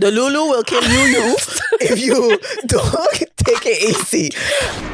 Delulu will kill you, you if you don't take it easy.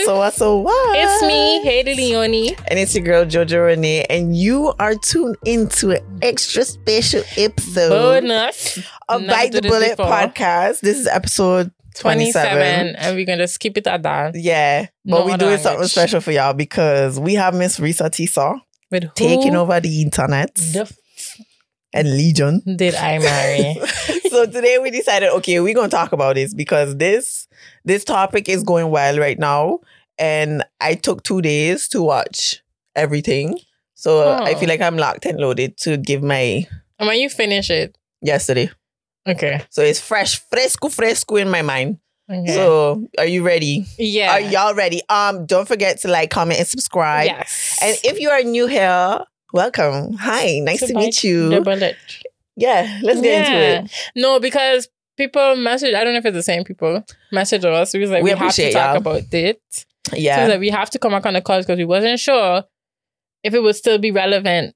On? So what, so what. It's me, Hadie Leonie. And it's your girl Jojo Renee, and you are tuned into an extra special episode Bonus. of Never Bite the Bullet before. podcast. This is episode 27. 27. And we're going to skip it at that. Yeah, but No we other doing something special for y'all because we have Miss Reesa Teesa With taking over the internet the f- and Legion. did I marry? so today we decided, okay, we're gonna talk about this because this this topic is going wild right now, and I took two days to watch everything. So I Oh. feel like I'm locked and loaded to give my and when you finish it, yesterday. okay. So it's fresh, fresco, fresco in my mind. okay. So are you ready? yeah. Are y'all ready? Um, don't forget to like, comment, and subscribe. yes. And if you are new here, welcome. Hi, nice to bite meet you. Yeah, let's get Yeah. into it. No, because people message, I don't know if it's the same people, message us because like, We we, have to talk y'all. about it. Yeah, So Yeah. that we have to come back on the calls because we wasn't sure if it would still be relevant.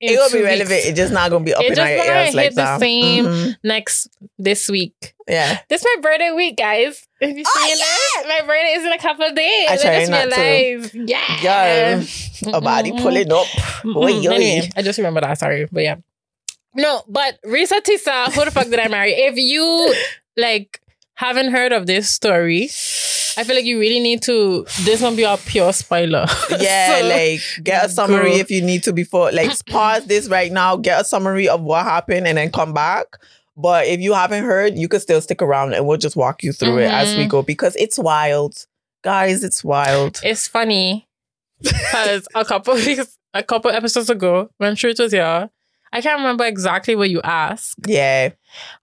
It will be relevant. It's just not gonna be up It in just our ears hit like the that. same. Mhm. next this week. Yeah. This my birthday week, guys. If you Oh, see it, my birthday is in a couple of days. I I, try just not to. realized. Yeah. Yeah. A body pulling up. Oi. Anyway, I just remember that. Sorry, but yeah. No, but Reesa Teesa, who the fuck did I marry? If you like haven't heard of this story, I feel like you really need to. This won't be a pure spoiler. Yeah, So, like get a summary go. if you need to before like pause this right now, get a summary of what happened and then come back. But if you haven't heard, you could still stick around and we'll just walk you through it as we Mhm. go because it's wild. Guys, it's wild. it's funny because a couple weeks, a couple episodes ago, when Truth was here, I can't remember exactly what you asked, Yeah.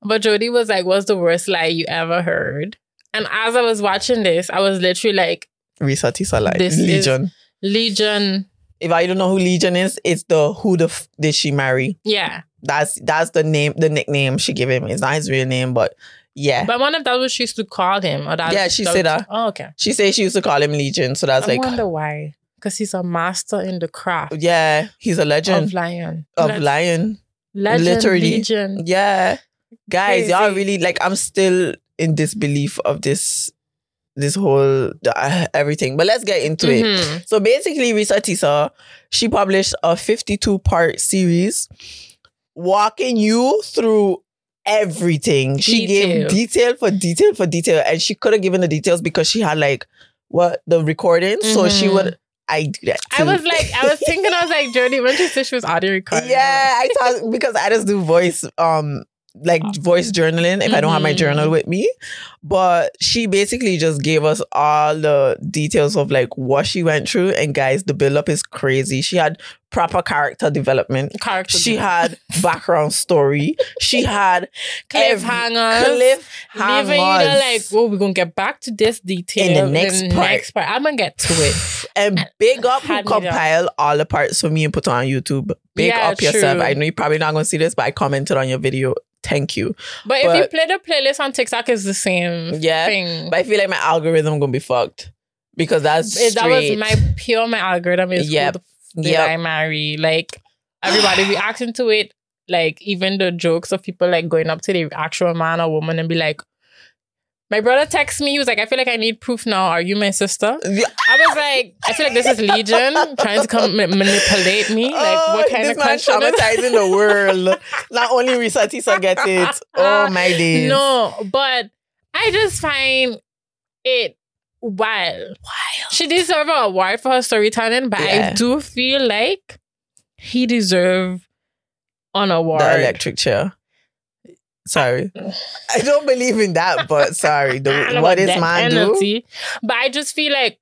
but Jody was like, "What's the worst lie you ever heard?" And as I was watching this, I was literally like, Reesa Teesa like This is- Legion. "Legion, if I don't know who Legion is, it's the who the f- did she marry? yeah." That's that's the name, the nickname she gave him. It's not his real name, but yeah. But one of that was she used to call him, or that Yeah, she that said was- that. Oh, okay. She said she used to call him Legion, so that's I like wonder why. Because he's a master in the craft yeah, he's a legend of lion. of lion. Legend, literally. Legion. Yeah. Guys, y'all really like I'm still in disbelief of this this whole uh, everything. But let's get into it. Mhm. So basically Reesa Teesa, she published a 52 part series walking you through everything. She gave Detail. detail for detail for detail and she could have given the details because she had like what the recording. So she would I do that I was like, I was thinking, I was like, Jody, when she said she was audio recording. Yeah, I thought because I just do voice um like voice journaling if I don't have my Mhm. journal with me. But she basically just gave us all the details of like what she went through. And guys, the build up is crazy. She had proper character development. Character She had background story. She had cliffhangers. cliff Leaving you there like, well, oh, we're gonna get back to this detail In the next part. next part. I'm gonna get to it. and big up who Had compiled all the parts for me and put on YouTube. Big Yeah, up yourself. true. I know you're probably not gonna see this, but I commented on your video. Thank you. But if you play the playlist on TikTok, it's the same Yeah, thing. But I feel like my algorithm gonna be fucked because that's It- that was my pure my algorithm is Yep. who the did Yep. I marry? Like everybody reacting to it, like even the jokes of people like going up to the actual man or woman and be like, my brother texts me, he was like, I feel like I need proof now. Are you my sister? I was like, I feel like this is Legion trying to come ma- manipulate me. Like, Oh, what kind this of man traumatizing the world. Not only Reesa Teesa gets it. Uh, oh my days. No, but I just find it wild. Wild. She deserves an award for her storytelling, but Yeah. I do feel like he deserve an award. The electric chair. Sorry. I don't believe in that, but sorry. The, what is man do? But I just feel like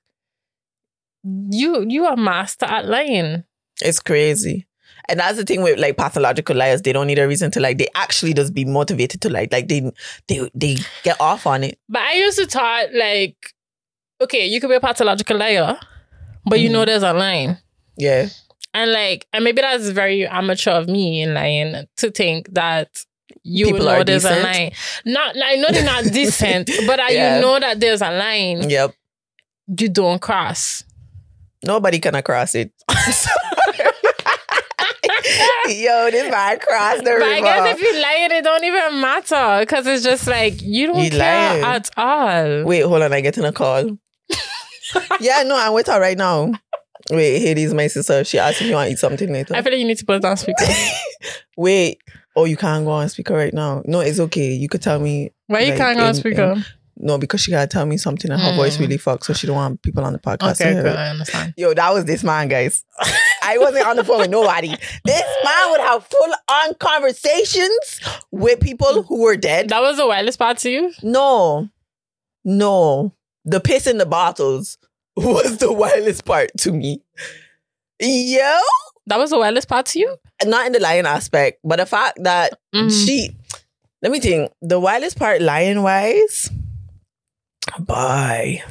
you you are master at lying. It's crazy. And that's the thing with like pathological liars. They don't need a reason to lie. They actually just be motivated to lie. Like they they they get off on it. But I used to thought like, okay, you could be a pathological liar, but you Mhm. know there's a line. Yeah. And like, and maybe that's very amateur of me in lying to think that you People know there's a line. Not, I know they're not decent, but Yeah. you know that there's a line Yep. you don't cross. Nobody can cross it. Yo, this man crossed the But river. I guess if you lie, it it don't even matter because it's just like you don't You care lying. at all. Wait, hold on. I get getting a call. yeah, no, I'm with her right now. Wait, Hadie, my sister. She asked if you want to eat something later. I feel like you need to put it on speaker. Wait. Oh, you can't go on speaker right now. No, it's okay. You could tell me. Why you can't go on in- speaker? No, because she gotta tell me something and her Mm. voice really fucks, so she don't want people on the podcast. to Okay, good. I understand. Yo, that was this man, guys. I wasn't on the phone with nobody. This man would have full on conversations with people who were dead. That was the wildest part to you. No, no. The piss in the bottles was the wildest part to me. Yo, That was the wildest part to you. not in the lion aspect, but the fact that Mhm. she. Let me think. The wildest part, lion wise, bye,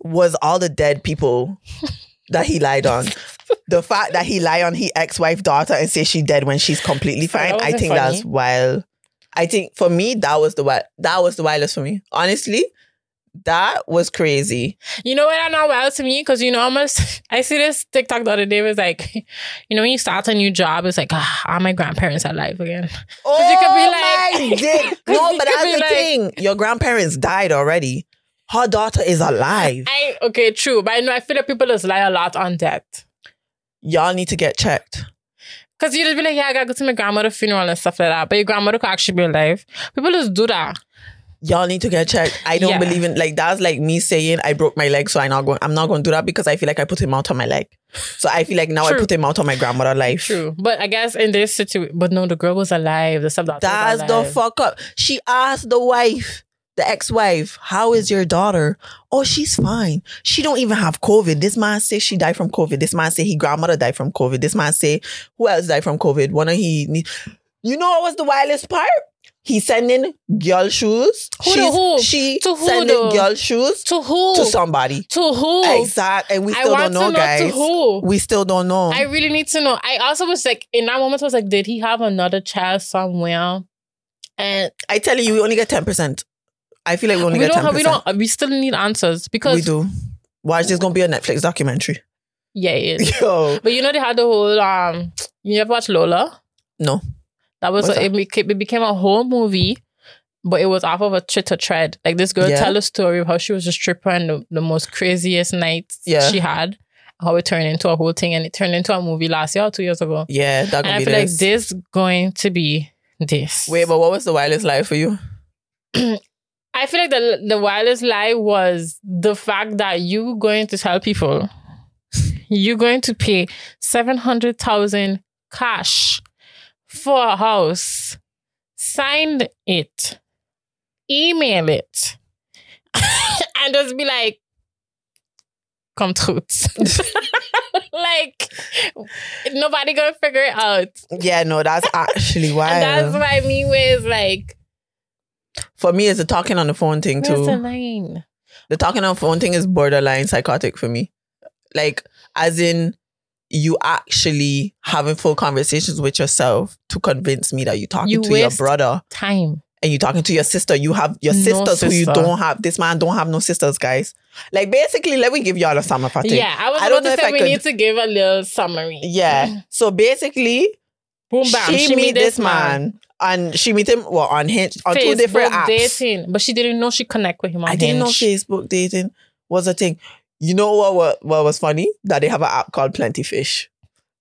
was all the dead people that he lied on. the fact that he lie on his ex-wife daughter and say she dead when she's completely fine. I think that's funny. wild. I think for me that was the wild. That was the wildest for me. Honestly, that was crazy. You know what? I know wild to me because you know almost. I see this TikTok the other day. Was like, you know, when you start a new job, it's like, ah, are my grandparents alive again? Oh you could be like- my dick. No, but that's the like- thing. Your grandparents died already. Her daughter is alive. I okay, true, but I know I feel like people just lie a lot on death. Y'all need to get checked. Cause you just be like, yeah, I gotta go to my grandmother's funeral and stuff like that. But your grandmother could actually be alive. People just do that. Y'all need to get checked. I don't Yeah. believe in like that's like me saying I broke my leg, so I'm not going. I'm not going to do that because I feel like I put him out on my leg. So I feel like now I put him out on my grandmother life. True. But I guess in this situation, but no, the girl was alive. The stepdaughter That's the fuck up. She asked the wife, the ex-wife, "How is your daughter?" Oh, she's fine. She don't even have COVID. This man say she died from COVID. This man say he grandmother died from COVID. This man say who else died from COVID? One of he. You know what was the wildest part? He sending girl shoes. Who She's- who? She To who sending though? girl shoes To who? to somebody. To who? Exact, and we still don't know, to know guys. to who. We still don't know. I really need to know. I also was like, in that moment, I was like, did he have another child somewhere? And I tell you, we only get ten percent. I feel like we only we get don't ten have, we don't, we still need answers because, We do. Why is this gonna be a Netflix documentary. yeah, it is. Yo, But you know, they had the whole, um, you ever watch Zola? no. That was, a, it, became, it became a whole movie, but it was off of a Twitter thread. Like this girl Yeah. tell a story of how she was a stripper and the, the most craziest nights Yeah. she had, how it turned into a whole thing and it turned into a movie last year or two years ago. Yeah, that And could I feel like this. this going to be this. Wait, but what was the wildest lie for you? I feel like the the wildest lie was the fact that you going to tell people you're going to pay seven hundred thousand cash for a house, sign it, email it, and just be like, come truth. like nobody gonna figure it out. Yeah, no, that's actually And that's why me with like For me, it's the talking on the phone thing where's the too. line? The talking on the phone thing is borderline psychotic for me. Like, as in, you actually having full conversations with yourself to convince me that you're talking You to your waste brother Time. and you're talking to your sister. You have your No sisters who you sister. don't have. This man don't have no sisters, guys. Like, basically, let me give y'all a summer party. Yeah, I was I about don't know to if say we could- need to give a little summary. Yeah. So basically, Boom bam. she, meet this man, and she meet him well on Hinge on two different Facebook apps. dating, but she didn't know she connect with him on I didn't know Facebook dating was a thing. You know what, what what was funny? That they have an app called Plenty Fish.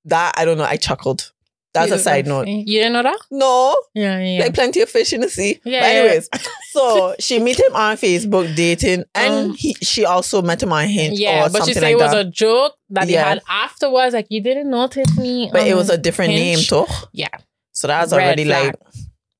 That I don't know. I chuckled. That's a side note. You didn't know that? No, Yeah, yeah. like plenty of fish in the sea. Yeah, but yeah. anyways, so she meet him on Facebook dating, and Um, he she also met him on Hinge. yeah, but she said like it was that. a joke that Yeah. they had afterwards. Like you didn't notice me, but it was a different name Hinge. too. Yeah, So that's Red already flag. like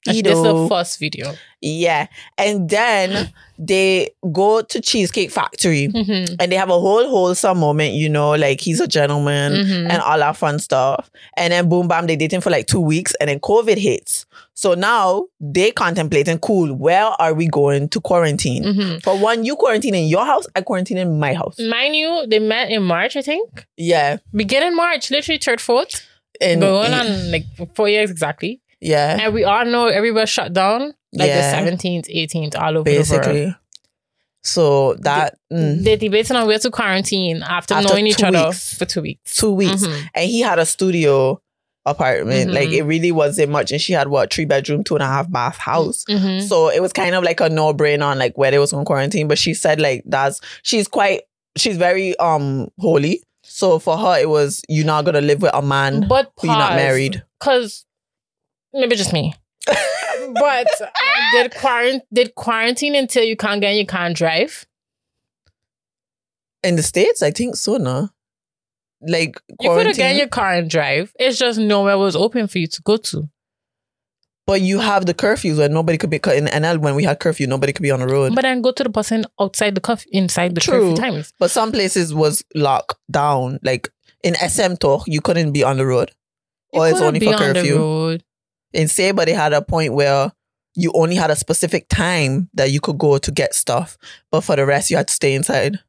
This is the first video. Yeah. And then they go to Cheesecake Factory Mm-hmm. and they have a whole wholesome moment, you know, like he's a gentleman Mhm. and all that fun stuff. And then boom bam, they dating for like two weeks and then COVID hits. So now they contemplating, cool, where are we going to quarantine? Mhm. For one, you quarantine in your house, I quarantine in my house. Mind you, they met in March, I think. Yeah. Beginning March, literally third, fourth. And going on like four years exactly. Yeah. And we all know everywhere shut down like Yeah. the 17th, 18th, all over the world. Basically. So that mm, They're debating on where to quarantine after, After knowing each two other for two weeks. two weeks. Mhm. And he had a studio apartment. Mhm. Like it really wasn't much. And she had what, three bedroom, two and a half bath house. Mhm. So it was kind of like a no brainer on like where they was going to quarantine. But she said like that's she's quite she's very um holy. So for her it was you're not gonna live with a man But who you're not married. Because maybe just me. but uh, did, quarant- did quarantine until you can't get and you can't drive? In the States, I think so, no. Like You could have quarantine. gotten your car and drive. It's just nowhere was open for you to go to. but you have the curfews where nobody could be cut in NL when we had curfew, nobody could be on the road. But then go to the person outside the cuff inside the True. curfew times. But some places was locked down. Like in SM Talk, you couldn't be on the road. You or it's only be for on the curfew. In Sabre, they had a point where you only had a specific time that you could go to get stuff, but for the rest, you had to stay inside.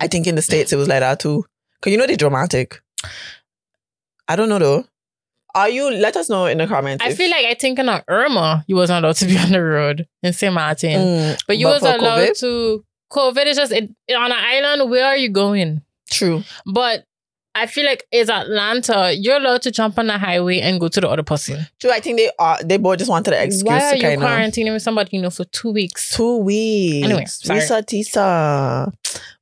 I think in the States, it was like that too. Because you know they're dramatic. I don't know though. Are you? Let us know in the comments. I if- feel like I think in Irma, you wasn't allowed to be on the road in St. Martin. Mm, but you but was allowed COVID? to COVID is just it, on an island, where are you going? True. But I feel like it's Atlanta, you're allowed to jump on the highway and go to the other person. True. I think they are. They both just wanted an excuse Why are to you kind of. quarantining with somebody you know for two weeks? Two weeks. Anyway, sorry. Reesa Teesa.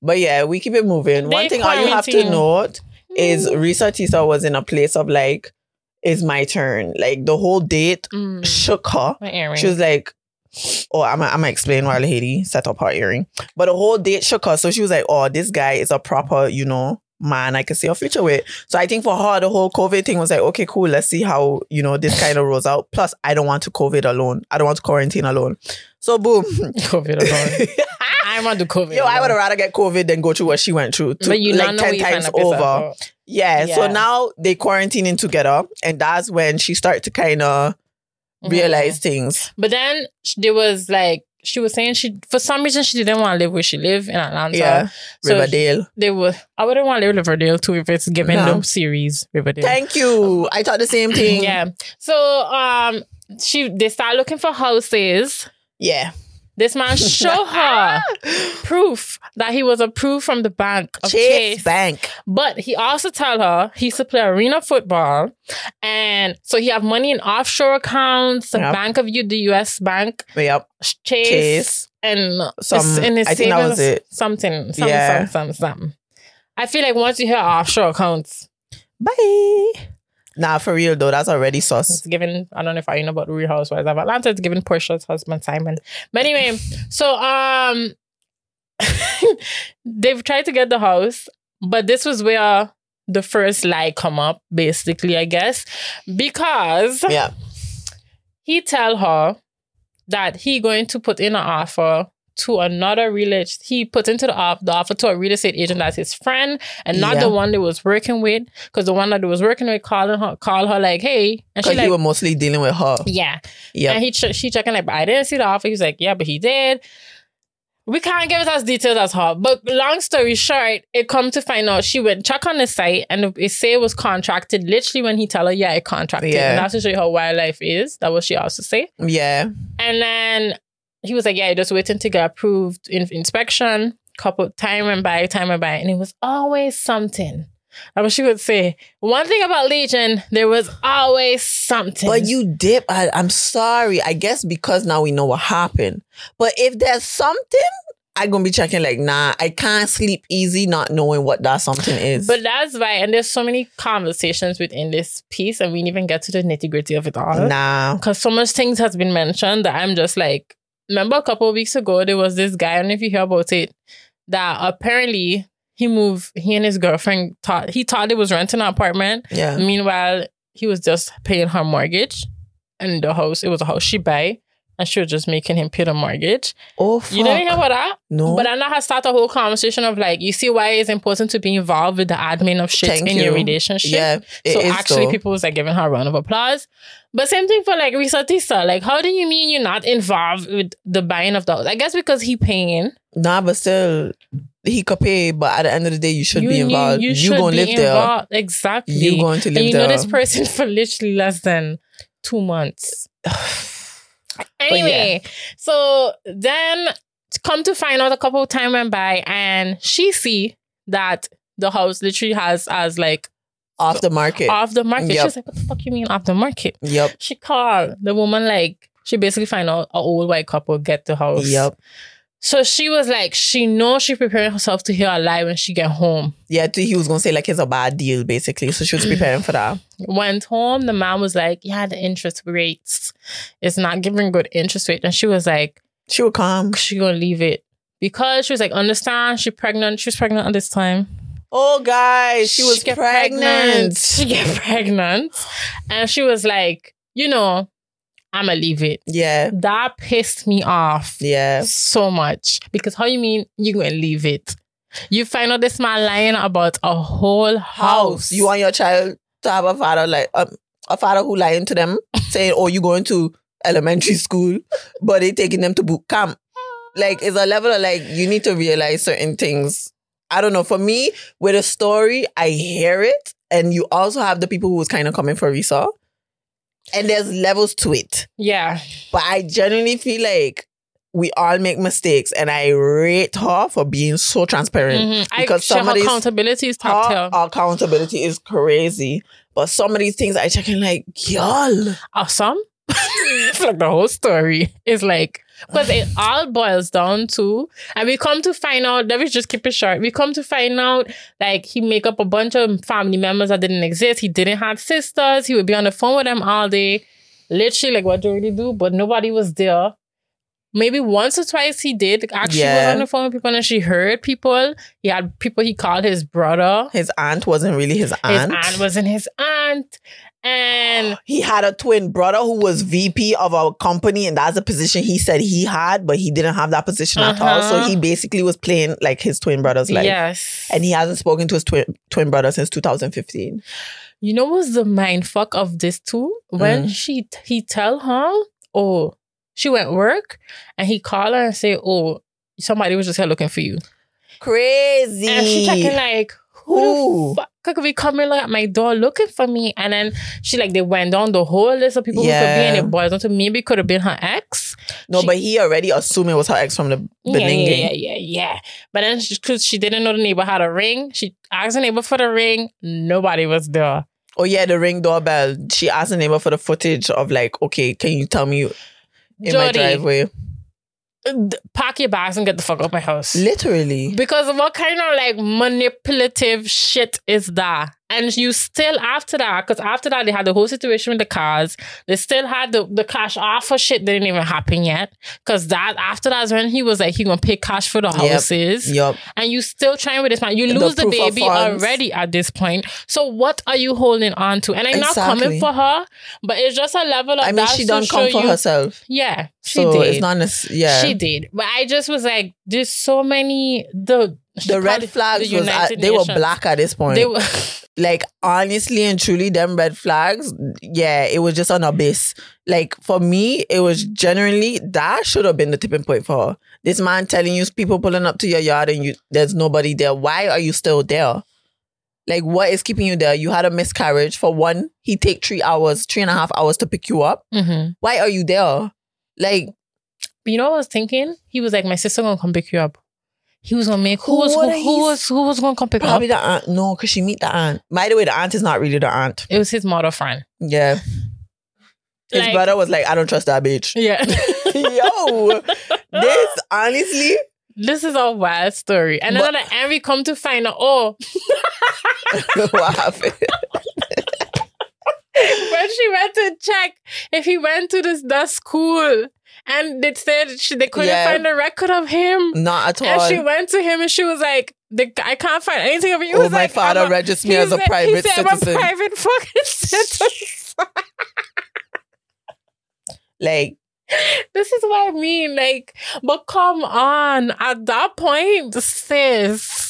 But yeah, we keep it moving. One thing all you have to note is Mm. Reesa Teesa was in a place of like, it's my turn. Like the whole date Mm. shook her. My earring. She was like, Oh, I'm gonna I'm explain why Hadie set up her earring. But the whole date shook her. So she was like, Oh, this guy is a proper, you know, man I can see a future with. So I think for her, the whole COVID thing was like, okay, cool, let's see how, you know, this kind of rolls out. Plus, I don't want to COVID alone. I don't want to quarantine alone. So boom. COVID alone. I want to COVID. Yo, I would rather get COVID than go through what she went through. To, But you like 10 times find up yourself over. out. Yeah, So now they quarantining together. And that's when she started to kind of Mhm. realize things. But then there was like she was saying she for some reason she didn't want to live where she lived in Atlanta. Yeah. So Riverdale. they were I wouldn't want to live in Riverdale too if it's given No. the series Riverdale. Thank you. I thought the same thing. yeah. So um she they start looking for houses. Yeah. This man show her proof that he was approved from the bank of Chase, Chase. Bank. But he also tell her he used to play arena football, and so he have money in offshore accounts, the Yep. Bank of U, the U.S. Bank, Yep. Chase, Chase. and Some- in his I think that was it. Something, something, Yeah. something, something, something. I feel like once you hear offshore accounts, Bye. Nah, for real though, that's already sus. it's given. I don't know if I know about the Real Housewives of Atlanta. It's given Porsha's husband Simon. But anyway, so um, they've tried to get the house, but this was where the first lie come up. Basically, I guess because Yeah. he tell her that he going to put in an offer to another real estate. He put into the, off- the offer to a real estate agent that's his friend and not Yeah. the one that was working with. Because the one that was working with calling her, call her like, hey, and she like, you were mostly dealing with her. yeah. Yeah. And he ch- she checking like, but I didn't see the offer. He's like, yeah, but he did. We can't give it as details as her. But long story short, it come to find out she went check on the site and it say it was contracted literally when he tell her, yeah, it contracted. Yeah. And that's to show you how wildlife is. That was she also say. Yeah. And then he was like, yeah, just waiting to get approved in inspection. Couple time and by, time and by, and it was always something. I what she would say. One thing about Legion, there was always something. But you dip. I, I'm sorry. I guess because now we know what happened. But if there's something, I'm gonna be checking like, nah, I can't sleep easy not knowing what that something is. But that's right. And there's so many conversations within this piece, and we didn't even get to the nitty gritty of it all. nah. Because so much things has been mentioned that I'm just like, remember a couple of weeks ago, there was this guy, I don't know if you hear about it, that apparently he moved, he and his girlfriend thought, he thought he was renting an apartment. Yeah. Meanwhile, he was just paying her mortgage. and the house, it was a house she buy, and she was just making him pay the mortgage. Oh, fuck. You didn't hear about that? No. But then that has started a whole conversation of like, you see why it's important to be involved with the admin of shit Thank in you. your relationship. yeah, so actually, though. people was like giving her a round of applause. But same thing for like Reesa Teesa. Like, how do you mean you're not involved with the buying of the house? I guess because he paying. Nah, but still, he could pay. But at the end of the day, you should you, be involved. You, You, should gonna be live there. involved. Exactly. You going to live and you there. know this person for literally less than two months. Anyway, so then come to find out a couple of time went by and she see that the house literally has as like Off the market. off the market. Yep. She's like, what the fuck you mean off the market? Yep. She called the woman like she basically find out a old white couple get the house. Yep. So she was like, she knows she preparing herself to hear a lie when she get home. Yeah, he was gonna say like it's a bad deal, basically. So she was preparing for that. Went home, the man was like, yeah, the interest rates it's not giving good interest rate. And she was like, She will come. she gonna leave it. Because she was like, understand, she pregnant. She was pregnant at this time. Oh, guys, she was get pregnant. She get pregnant. And she was like, you know, I'ma leave it. Yeah, That pissed me off yeah. so much. Because how you mean you gonna leave it? You find out this man lying about a whole house. House. You want your child to have a father like um, a father who lying to them, saying, "Oh, you going to elementary school, but they taking them to boot camp." Like, it's a level of like you need to realize certain things. I don't know. For me, with a story, I hear it, and you also have the people who was kind of coming for Reesa, and there's levels to it. Yeah. But I genuinely feel like we all make mistakes, and I rate her for being so transparent. Mhm. I, Because some her of these- accountability is top Her tier. accountability is crazy. But some of these things I check in like, y'all. awesome. it's like the whole story is like because it all boils down to, and we come to find out. Let me just keep it short. We come to find out like he make up a bunch of family members that didn't exist. He didn't have sisters. He would be on the phone with them all day, literally like what Jordy do, but nobody was there. Maybe once or twice he did. Actually, Yeah. was on the phone with people and she heard people. He had people he called his brother. His aunt wasn't really his aunt. His aunt wasn't his aunt. And he had a twin brother who was VP of a company, and that's a position he said he had, but he didn't have that position at all. So Uh-huh. he basically was playing like his twin brother's life. yes. And he hasn't spoken to his twin twin brother since 2015. You know what's the mind fuck of this too? When Mm. she he tell her, oh, she went work, and he call her and say, oh, somebody was just here looking for you, Crazy. and she checking like, who Who? the fuck could be coming at my door looking for me? And then she like they went down the whole list of people who could be, and Yeah. it boils down to maybe could have been her ex. no, she- but he already assumed it was her ex from the Yeah, beginning. yeah, yeah, yeah, yeah. But then because she didn't know the neighbor had a ring, she asked the neighbor for the ring. Nobody was there. Oh yeah, the ring doorbell. She asked the neighbor for the footage of like, okay, can you tell me in my driveway? Pack your bags and get the fuck out of my house. Literally. Because what kind of like manipulative shit is that? And you still after that, because after that they had the whole situation with the cars. They still had the, the cash offer shit didn't even happen yet. Cause that after that's when he was like he gonna pay cash for the houses. Yup. And you still trying with this man. You The lose the, of baby already at this point. So what are you holding on to? And I'm not coming for her, but it's just a level of I mean, that she done come for you- herself. Yeah, she so did. it's not necess- yeah. She did. But I just was like, there's so many the the red flags the was at, they were black at this point. They were like honestly and truly, them red flags, yeah, it was just an abyss. Like for me, it was generally that should have been the tipping point for her. This man telling you people pulling up to your yard and you there's nobody there. Why are you still there? Like what is keeping you there? You had a miscarriage. For one, he take three hours, three and a half hours to pick you up. Mhm. Why are you there? Like you know what I was thinking? He was like, My sister gonna come pick you up. He was gonna make who, was who, who was who was gonna come pick probably up? the aunt. No, because she meet the aunt. By the way, the aunt is not really the aunt. It was his mother friend. Yeah. His Like- brother was like, I don't trust that bitch. Yeah. Yo, this honestly, This is a wild story. And then at the end we come to find out, oh, what happened? when she went to check if he went to this the school and they said she, they couldn't Yeah. find a record of him. Not at all. And she went to him and she was like, the, I can't find anything of you. Oh, was my like, father I'm registered me as a private he said, citizen. I'm a private fucking citizen. Like, This is what I mean. Like, but come on. At that point, sis.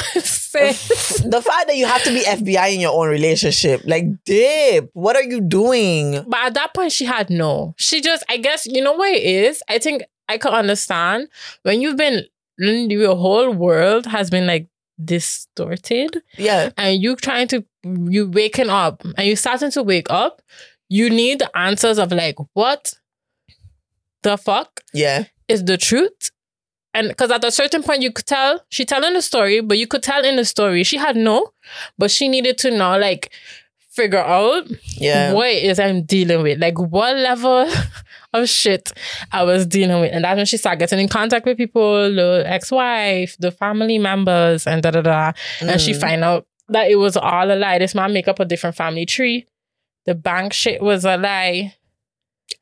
the fact that you have to be FBI in your own relationship, like, dip, what are you doing? But at that point, she had no. She just, I guess, you know what it is? I think I could understand when you've been, your whole world has been like distorted Yeah. and you trying to, you waking up and you starting to wake up, you need the answers of like, what the fuck Yeah. is the truth? And because at a certain point, you could tell she telling the story, but you could tell in the story she had no, but she needed to know, like, figure out Yeah. what it is I'm dealing with, like what level of shit I was dealing with, and that's when she started getting in contact with people, the ex-wife, the family members, and da da da, and she Mm. find out that it was all a lie. This man make up a different family tree. The bank shit was a lie.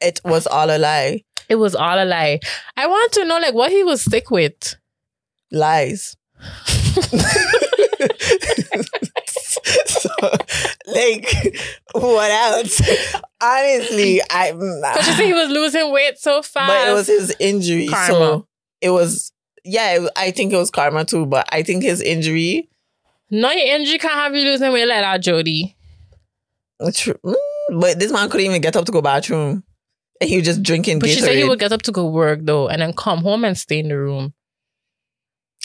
It was all a lie. It was all a lie. I want to know like what he was sick with. Lies. so, like, what else? Honestly, I. Because she said he was losing weight so fast. But it was his injury. Karma. So it was, yeah, it- I think it was karma too. But I think his injury, no, your injury can't have you losing weight like that, Jody. tr- mm, but this man couldn't even get up to go bathroom. And he was just drinking But Gatorade. she said he would get up to go work though, and then come home and stay in the room.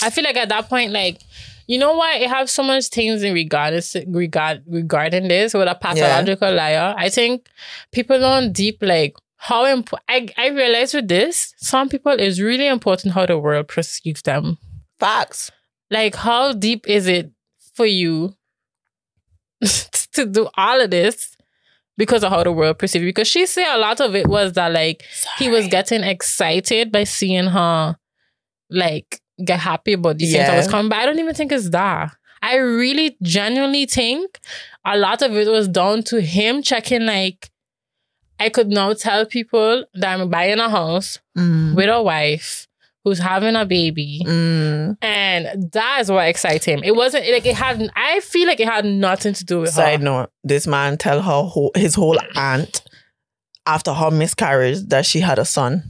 I feel like at that point, like, you know why it have so much things in regardless regard regarding this with a pathological liar. I think people don't deep like how important. I I realize with this, some people it's really important how the world perceives them. Facts. Like, how deep is it for you to do all of this because of how the world perceived? Because she said a lot of it was that like he was getting excited by seeing her like get happy about these things that was coming. But I don't even think it's that. I really genuinely think a lot of it was down to him checking like I could now tell people that I'm buying a house Mm. with a wife who's having a baby. Mm. And that is what excites him. It wasn't like it had. I feel like it had nothing to do with Side her. note: This man tell her whole, his whole aunt after her miscarriage that she had a son.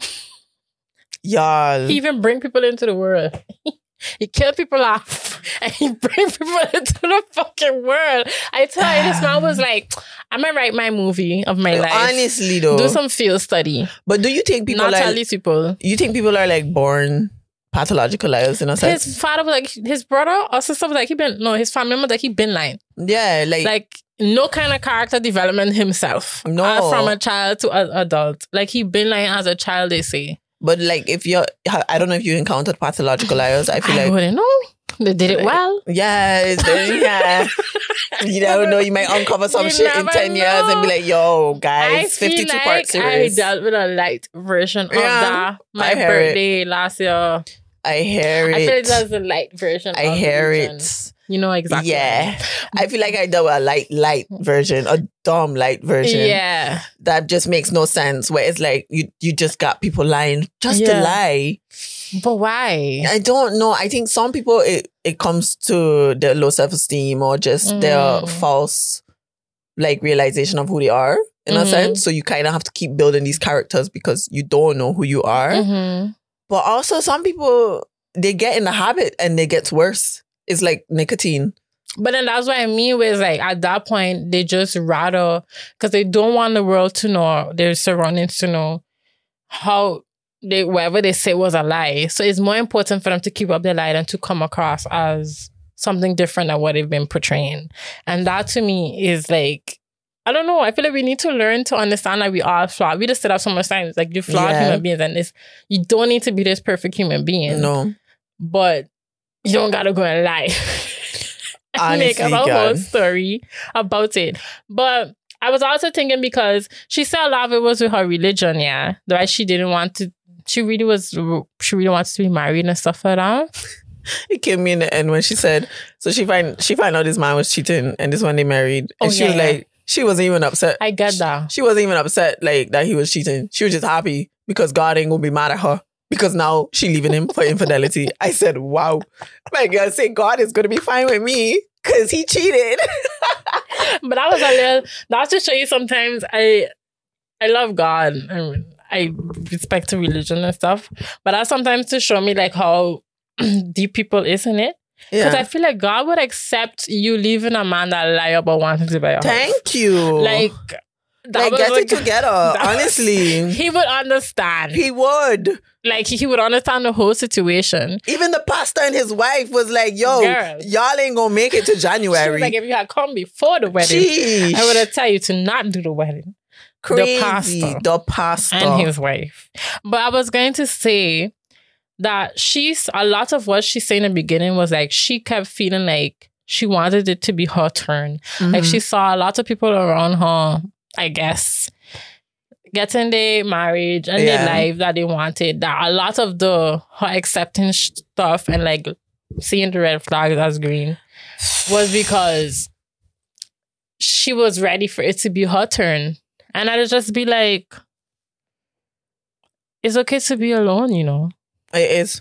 Y'all, He even bring people into the world. he kill people off, and he bring people into the fucking world. I tell you, this man was like, "I'm gonna write my movie of my life. honestly though. do some field study. but do you think people Not like, these people." you think people are like born pathological liars in a sense? His father was like, his brother or sister was like, he been no, his family member like he been lying. yeah, like, like no kind of character development himself. No. Uh, from a child to an adult. Like he been lying as a child, they say. But like if you're, I don't know if you encountered pathological liars. I feel I like wouldn't know. They did it well. Yes, yeah. you never know. You might uncover some You shit in ten years and be like, "Yo, guys, fifty-two like part series." I dealt with a light version of Yeah, that. My birthday last year. I hear it. I feel like that's the light version. I of hear it. You know exactly. Yeah, I feel like I with a light, light version, a dumb light version. Yeah. that just makes no sense. Where it's like you, you just got people lying just Yeah. to lie. But why? I don't know. I think some people it it comes to their low self esteem or just their Mm. false like realization of who they are in a Mhm. sense. So you kind of have to keep building these characters because you don't know who you are. Mhm. But also some people they get in the habit and it gets worse. It's like nicotine. But then that's what I mean with like at that point they just rather because they don't want the world to know their surroundings to know how they whatever they say was a lie. So it's more important for them to keep up their lie than to come across as something different than what they've been portraying. And that to me is like I don't know. I feel like we need to learn to understand that we are flawed. We just sit up so much times like you're flawed Yeah. human beings, and this you don't need to be this perfect human being No. but you don't gotta go and lie. and make up a whole story about it. But I was also thinking because she said a lot of it was with her religion, yeah. Right? She didn't want to she really was she really wants to be married and stuff like that. It came in the end when she said so she find she found out this man was cheating and this one they married. And Oh, she yeah, was yeah. like she wasn't even upset. I get that. She wasn't even upset like that he was cheating. She was just happy because God ain't gonna be mad at her because now she leaving him for infidelity. I said, "Wow, my girl say God is gonna be fine with me because he cheated." But that was a little that's to show you sometimes I I love God and I respect the religion and stuff, but that's sometimes to show me like how deep people is in it. Because I feel like God would accept you leaving a man that lie about wanting to buy a house. Thank you. Like, that like get like- it together. was- honestly, he would understand. he would. like he would understand the whole situation. Even the pastor and his wife was like, "Yo, Girl. y'all ain't gonna make it to She was January." like, if you had come before the wedding, Sheesh. I would have tell you to not do the wedding. Crazy. pastor. The pastor. and his wife. But I was going to say that she's a lot of what she said in the beginning was like she kept feeling like she wanted it to be her turn. Like Mhm. she saw a lot of people around her, I guess, getting the marriage and Yeah. their life that they wanted. That a lot of the her accepting stuff and like seeing the red flags as green was because she was ready for it to be her turn. And I'd just be like, it's okay to be alone, you know? It is.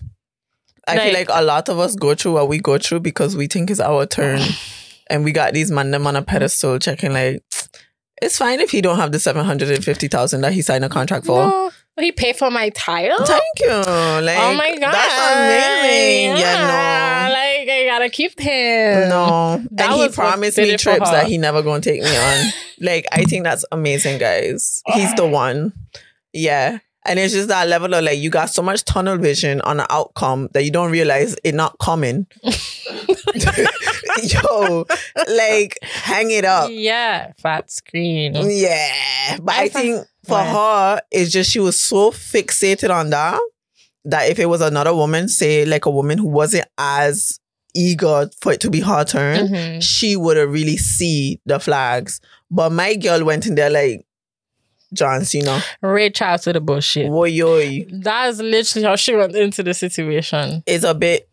I feel Like- like a lot of us go through what we go through because we think it's our turn. and we got these man them on a pedestal checking like it's fine if he don't have the seven hundred and fifty thousand that he signed a contract for. No, he paid for my tile. Thank you. Oh like oh my god, That's amazing. Yeah, no. like I gotta keep him. No. That and he promised me trips that he never gonna take me on. like I think that's amazing, guys. He's the one. Yeah. And it's just that level of like you got so much tunnel vision on the outcome that you don't realize it not coming. Yo, like hang it up. Yeah, fat screen. Yeah. But I I think for Yeah. her, it's just she was so fixated on that that if it was another woman, say like a woman who wasn't as eager for it to be her turn, Mhm. she would have really see the flags. But my girl went in there like John Cena. Ray Charles to the bullshit. Woy yoy. That's literally how she went into the situation. It's a bit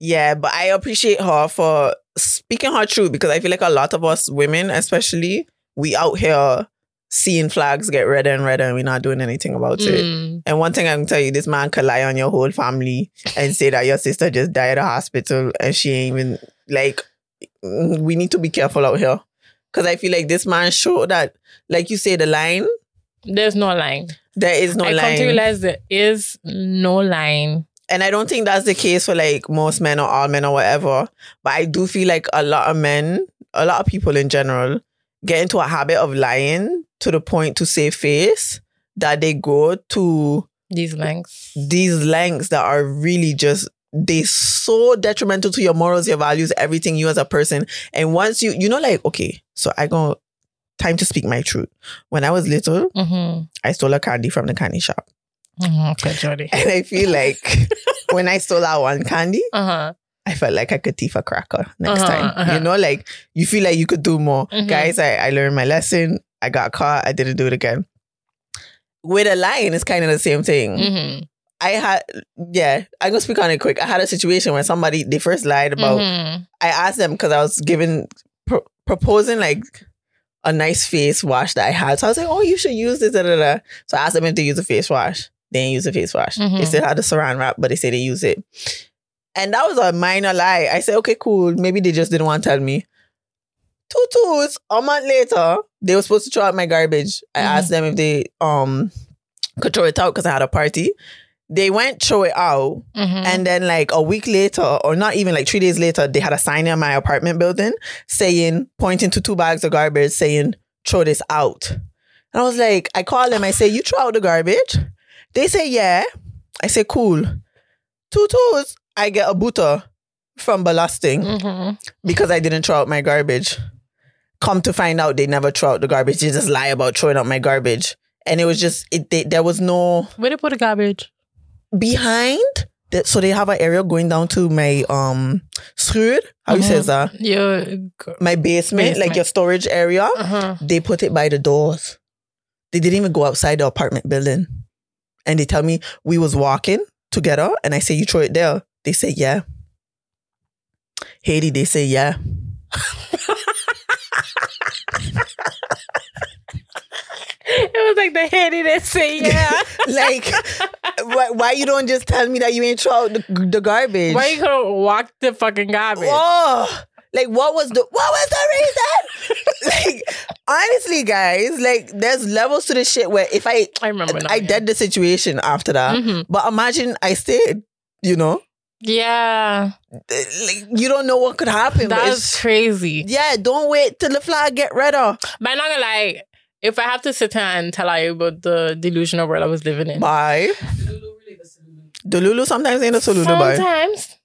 yeah, but I appreciate her for speaking her truth because I feel like a lot of us women, especially, we out here seeing flags get redder and redder and we're not doing anything about it. Mm. And one thing I can tell you, this man could lie on your whole family and say that your sister just died at the hospital and she ain't even like. We need to be careful out here because I feel like this man showed that, like you say, the line There's no line. there is no line. I come to realize there is no line. and I don't think that's the case for like most men or all men or whatever. But I do feel like a lot of men, a lot of people in general, get into a habit of lying to the point to save face that they go to These lengths. these lengths that are really just they so detrimental to your morals, your values, everything you as a person. And once you you know, like, okay, so I go time to speak my truth. When I was little, Mm-hmm. I stole a candy from the candy shop. Mhm, Okay, Jody. And I feel like when I stole that one candy, Uh huh. I felt like I could thief a cracker next Uh-huh, time. uh-huh. You know, like you feel like you could do more. Mhm. Guys, I, I learned my lesson. I got caught. I didn't do it again. With a lion, it's kind of the same thing. Mm-hmm. I had, yeah, I go speak on it quick. I had a situation where somebody, they first lied about, Mhm. I asked them because I was giving, pro- proposing like a nice face wash that I had. So I was like, oh, you should use this. Da, da, da. So I asked them if they use a face wash. They didn't use a face wash. They Mhm. still had the saran wrap, but they say they use it. And that was a minor lie. I said, okay, cool. Maybe they just didn't want to tell me. Two twos, a month later, they were supposed to throw out my garbage. I Mhm. asked them if they um could throw it out because I had a party. They went throw it out. Mhm. And then like a week later, or not even like three days later, they had a sign in my apartment building saying, pointing to two bags of garbage, saying, throw this out. And I was like, I call them, I say, you throw out the garbage? They say, yeah. I say, cool. Two twos, I get a butter from ballasting Mhm. because I didn't throw out my garbage. Come to find out, they never throw out the garbage. They just lie about throwing out my garbage. And it was just, it, they, there was no Where to put the garbage? Behind. The, so they have an area going down to my um schuur. How you Mhm. says that? Your. My basement, like your storage area. Uh-huh. They put it by the doors. They didn't even go outside the apartment building. And they tell me we was walking together, and I say you throw it there. They say yeah. Hadie, they say yeah. Was like the heady that say yeah. Like, why, why you don't just tell me that you ain't throw out the, the garbage? Why you gonna walk the fucking garbage? Oh, like what was the what was the reason? like honestly, guys, like there's levels to the shit where if I I remember. Now, I yeah. did the situation after that, Mhm. but imagine I stayed. You know, Yeah, like you don't know what could happen. that's crazy. yeah, don't wait till the flag get redder. But I'm not gonna lie. If I have to sit here and tell you about the delusional world I was living in, Bye. Delulu sometimes ain't a Solulu bye. sometimes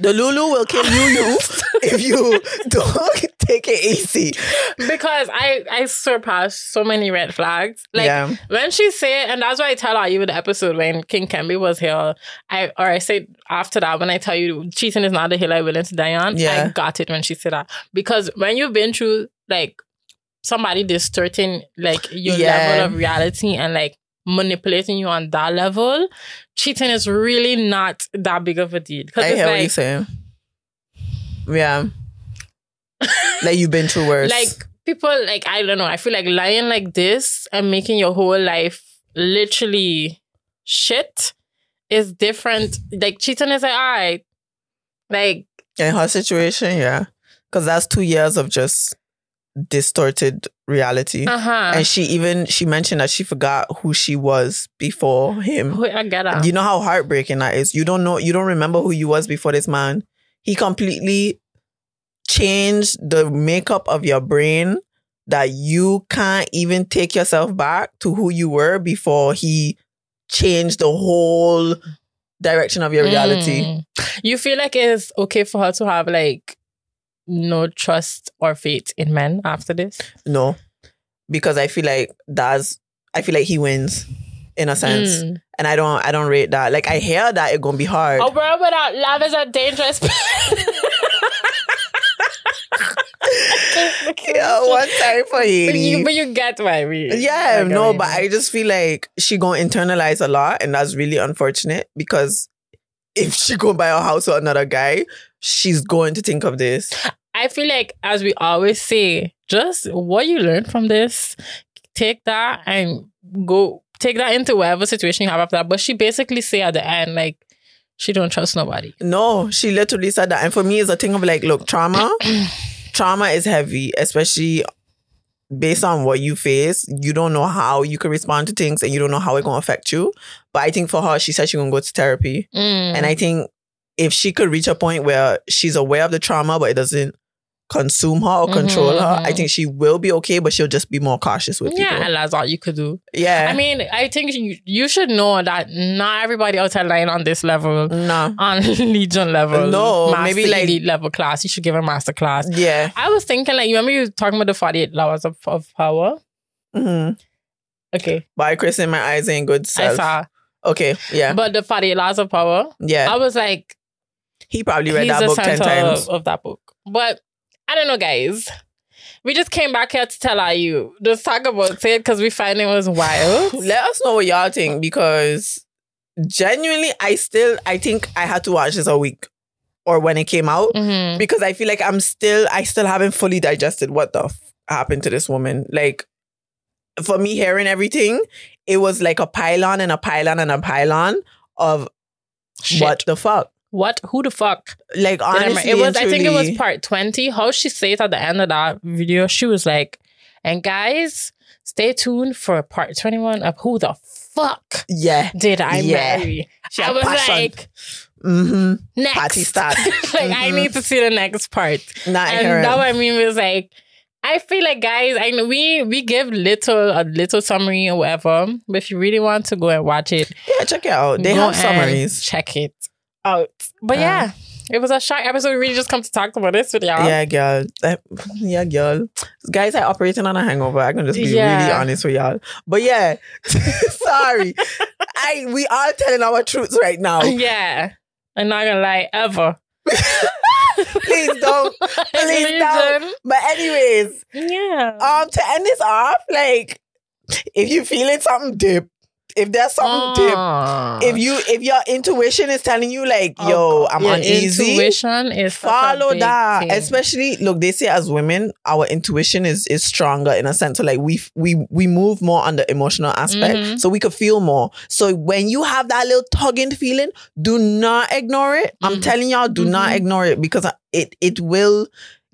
Delulu will kill you, you if you don't take it easy. because I I surpassed so many red flags. Like yeah. when she said, and that's why I tell her you with the episode when King Kemby was here. I or I said after that when I tell you cheating is not a hill I'm willing to die on. Yeah. I got it when she said that because when you've been through like somebody distorting like your Yeah. level of reality and like manipulating you on that level, cheating is really not that big of a deal. I hear what you're saying. Yeah. like you've been through worse. like people like I don't know. I feel like lying like this and making your whole life literally shit is different. Like cheating is like all right, like in her situation, yeah. Because that's two years of just distorted reality. uh huh. And she even she mentioned that she forgot who she was before him. I get that. You know how heartbreaking that is. You don't know, you don't remember who you was before this man. He completely changed the makeup of your brain that you can't even take yourself back to who you were before he changed the whole direction of your reality. Mm. You feel like it's okay for her to have like no trust or faith in men after this? No. Because I feel like that's I feel like he wins in a sense. Mm. And I don't I don't rate that. Like I hear that it's gonna be hard. A world without love is a dangerous. yeah, one time for But Hailey. you, but you get what I mean. Yeah, Like, no, mean, but I just feel like she gonna internalize a lot, and that's really unfortunate because if she go buy a house with another guy, she's going to think of this. I feel like, as we always say, just what you learn from this, take that and go take that into whatever situation you have after that. But she basically say at the end, like, she don't trust nobody. No, she literally said that, and for me, it's a thing of like, look, trauma, trauma is heavy, especially based on what you face. You don't know how you can respond to things, and you don't know how it gonna affect you. But I think for her, she said she gonna go to therapy. Mm. And I think if she could reach a point where she's aware of the trauma, but it doesn't consume her or control Mhm, her, I mhm. think she will be okay, but she'll just be more cautious with yeah, people. and that's all you could do. Yeah. I mean, I think you, you should know that not everybody outside lying on this level, no. on Legion level, No, maybe like- elite level class. You should give a master class. Yeah. I was thinking, like, you remember you were talking about the 48 laws of, of power? hmm Okay, By Chris in my eyes ain't good I saw. Okay. Yeah. But the 48 laws of power, yeah. I was like, he probably read that book 10 times. of, of that book. But I don't know, guys. We just came back here to tell you. Just talk about it because we find it was wild. Let us know what y'all think because genuinely, I still, I think I had to watch this a week or when it came out Mhm. because I feel like I'm still, I still haven't fully digested what the f- happened to this woman. Like, for me, hearing everything, it was like a pylon and a pylon and a pylon of Shit. what the fuck. What? Who the fuck? Like, I honestly, it was. I think it was part twenty. How she said at the end of that video, she was like, "And guys, stay tuned for part twenty-one of who the fuck Yeah. did I Yeah. marry?" She I was passion. like, mm-hmm. "Next, Party start. like I Mhm. need to see the next part." Not and her. that what I mean was like, I feel like guys, I know we we give little a little summary or whatever, but if you really want to go and watch it, yeah, check it out. They have summaries. Check it out. But Uh, yeah, it was a short episode. We really just come to talk about this with y'all. Yeah, girl. I- yeah, girl. Guys, are operating on a hangover. I can just be Yeah. really honest with y'all. But yeah, sorry. I we are telling our truths right now. Yeah. I'm not gonna lie, ever. Please don't. Please don't. But anyways, Yeah. um, to end this off, like, if you feeling something dip, if there's something dip, Aw. if you if your intuition is telling you like, Oh, yo, God. I'm Your uneasy. Intuition is such follow that thing. especially look they say as women our intuition is is stronger in a sense so like we we we move more on the emotional aspect Mhm. so we could feel more so when you have that little tugging feeling do not ignore it i'm Mhm. telling y'all do not Mhm. ignore it because it it will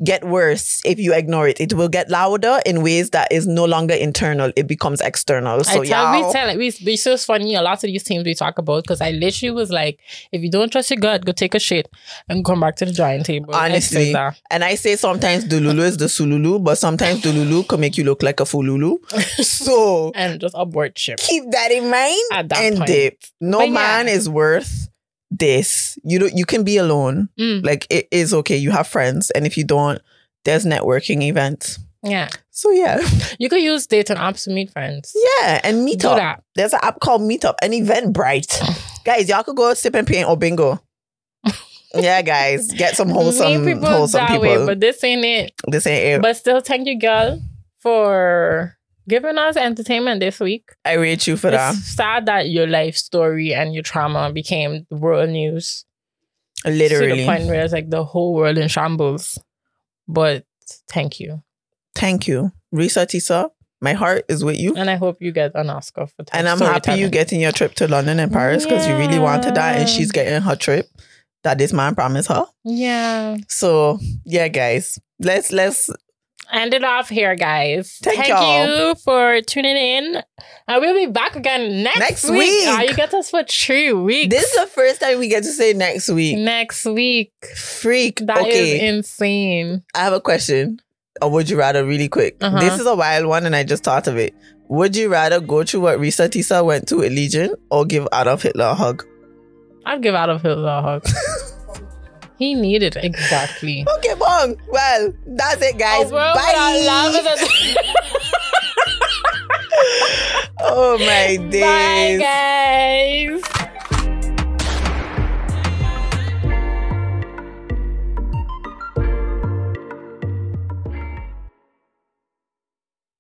get worse if you ignore it. It will get louder in ways that is no longer internal. It becomes external. So I tell, y'all, we tell it. We, we so funny. A lot of these things we talk about because I literally was like, if you don't trust your gut, go take a shit and come back to the drawing table. Honestly, that. and I say sometimes Delulu is the Solulu, but sometimes the Delulu can make you look like a Fululu. so and just abort ship. keep that in mind At that and point. dip. No But yeah. man is worth this. You don't. You can be alone. Mm, Like it is okay. You have friends, and if you don't, there's networking events. yeah, So yeah, you could use dating apps to meet friends. yeah, and Do Meetup. that. There's an app called Meetup and Eventbrite. guys, y'all could go sip and paint or bingo. yeah, guys, get some wholesome, Meet people wholesome that people. way, but this ain't it. this ain't it. But still, thank you, girl, for giving us entertainment this week. I rate you for that. Sad that your life story and your trauma became world news. Literally. To the point where it's like the whole world in shambles. But thank you. Thank you, Reesa Teesa. My heart is with you. And I hope you get an Oscar for And I'm happy you getting your trip to London and Paris because you really wanted that, and she's getting her trip that this man promised her. Yeah. So yeah, guys, let's let's End it off here, guys. Thank y'all. you for tuning in. And we'll be back again next, Next week. week. Ah, you get us for three weeks. This is the first time we get to say next week. next week. Freak. That is okay, insane. I have a question. Or would you rather really quick? Uh-huh. This is a wild one, and I just thought of it. Would you rather go through what Reesa Teesa went to at Legion or give Adolf Hitler a hug? I'd give Adolf Hitler a hug. he needed it. Exactly. Okay, bong. Well, that's it, guys. Bye. without love is oh my days. Bye, guys.